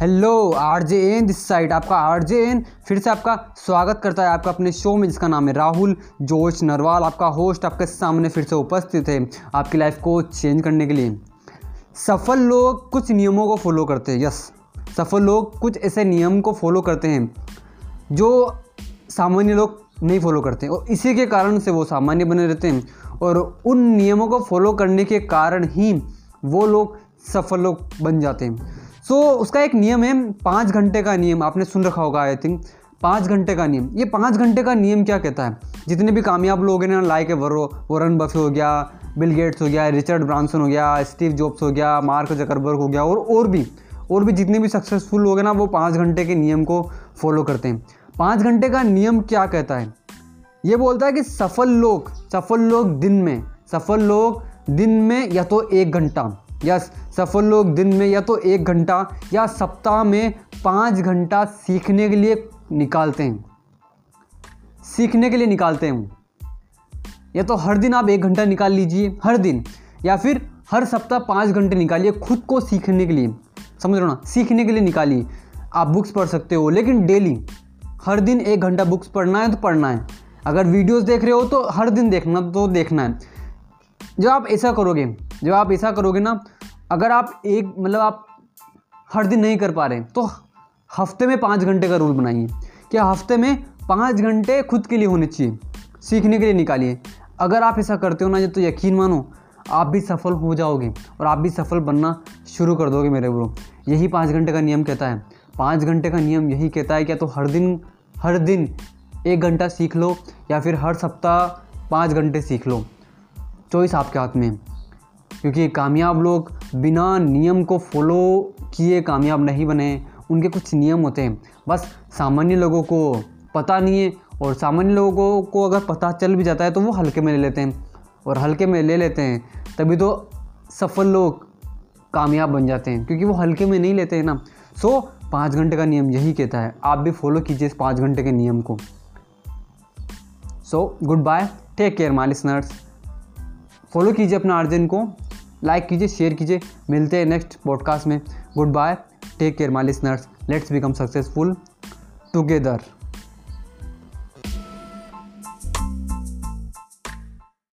Hello R J N this side आपका R J N फिर से आपका स्वागत करता है आपका अपने शो में, जिसका नाम है राहुल, जोश नरवाल, आपका होस्ट आपके सामने फिर से उपस्थित है आपकी लाइफ को चेंज करने के लिए। सफल लोग कुछ नियमों को फॉलो करते हैं यस सफल लोग कुछ ऐसे नियम को फॉलो करते हैं, जो सामान्य लोग नहीं फॉलो करते। और इसी के कारण से वो सामान्य बने रहते हैं। और उन नियमों को फॉलो करने के कारण ही वो लोग सफल लोग बन जाते हैं। सो so, उसका एक नियम है पाँच घंटे का नियम आपने सुन रखा होगा आई थिंक पाँच घंटे का नियम। ये पाँच घंटे का नियम क्या कहता है? जितने भी कामयाब लोग हैं ना लाइक वरो वरन बफे हो गया बिल गेट्स हो गया रिचर्ड ब्रांसन हो गया स्टीव जॉब्स हो गया मार्क जकरबर्ग हो गया और और भी और भी जितने भी सक्सेसफुल लोग हैं ना वो पाँच घंटे के नियम को फॉलो करते हैं। पाँच घंटे का नियम क्या कहता है? ये बोलता है कि सफल लोग सफल लोग दिन में सफल लोग दिन में या तो एक घंटा। यस सफल लोग दिन में या तो एक घंटा या सप्ताह में पाँच घंटा सीखने के लिए निकालते हैं। सीखने के लिए निकालते हैं या तो हर दिन आप एक घंटा निकाल लीजिए, हर दिन। या फिर हर सप्ताह पाँच घंटे निकालिए खुद को सीखने के लिए। समझ रहे हो ना? सीखने के लिए निकालिए। आप बुक्स पढ़ सकते हो, लेकिन डेली हर दिन एक घंटा बुक्स पढ़ना है तो पढ़ना है। अगर वीडियोस देख रहे हो तो हर दिन देखना तो देखना है। जब आप ऐसा करोगे जब आप ऐसा करोगे ना, अगर आप एक मतलब आप हर दिन नहीं कर पा रहे तो हफ़्ते में पाँच घंटे का रूल बनाइए क्या हफ़्ते में पाँच घंटे खुद के लिए होने चाहिए, सीखने के लिए निकालिए। अगर आप ऐसा करते हो ना तो यकीन मानो, आप भी सफल हो जाओगे और आप भी सफल बनना शुरू कर दोगे मेरे ब्रो यही पाँच घंटे का नियम कहता है। पाँच घंटे का नियम यही कहता है क्या तो हर दिन हर दिन एक घंटा सीख लो या फिर हर सप्ताह पाँच घंटे सीख लो। चॉइस आपके हाथ में क्योंकि कामयाब लोग बिना नियम को फॉलो किए कामयाब नहीं बने, उनके कुछ नियम होते हैं। बस सामान्य लोगों को पता नहीं है और सामान्य लोगों को अगर पता चल भी जाता है तो वो हल्के में ले लेते हैं और हल्के में ले लेते हैं, तभी तो सफल लोग कामयाब बन जाते हैं, क्योंकि वो हल्के में नहीं लेते हैं ना। सो पाँच घंटे का नियम यही कहता है, आप भी फॉलो कीजिए इस पाँच घंटे के नियम को। So good bye take care my listeners follow कीजिए अपना अर्जन को लाइक कीजिए शेयर कीजिए। मिलते हैं नेक्स्ट पॉडकास्ट में। Good bye take care my listeners let's become successful together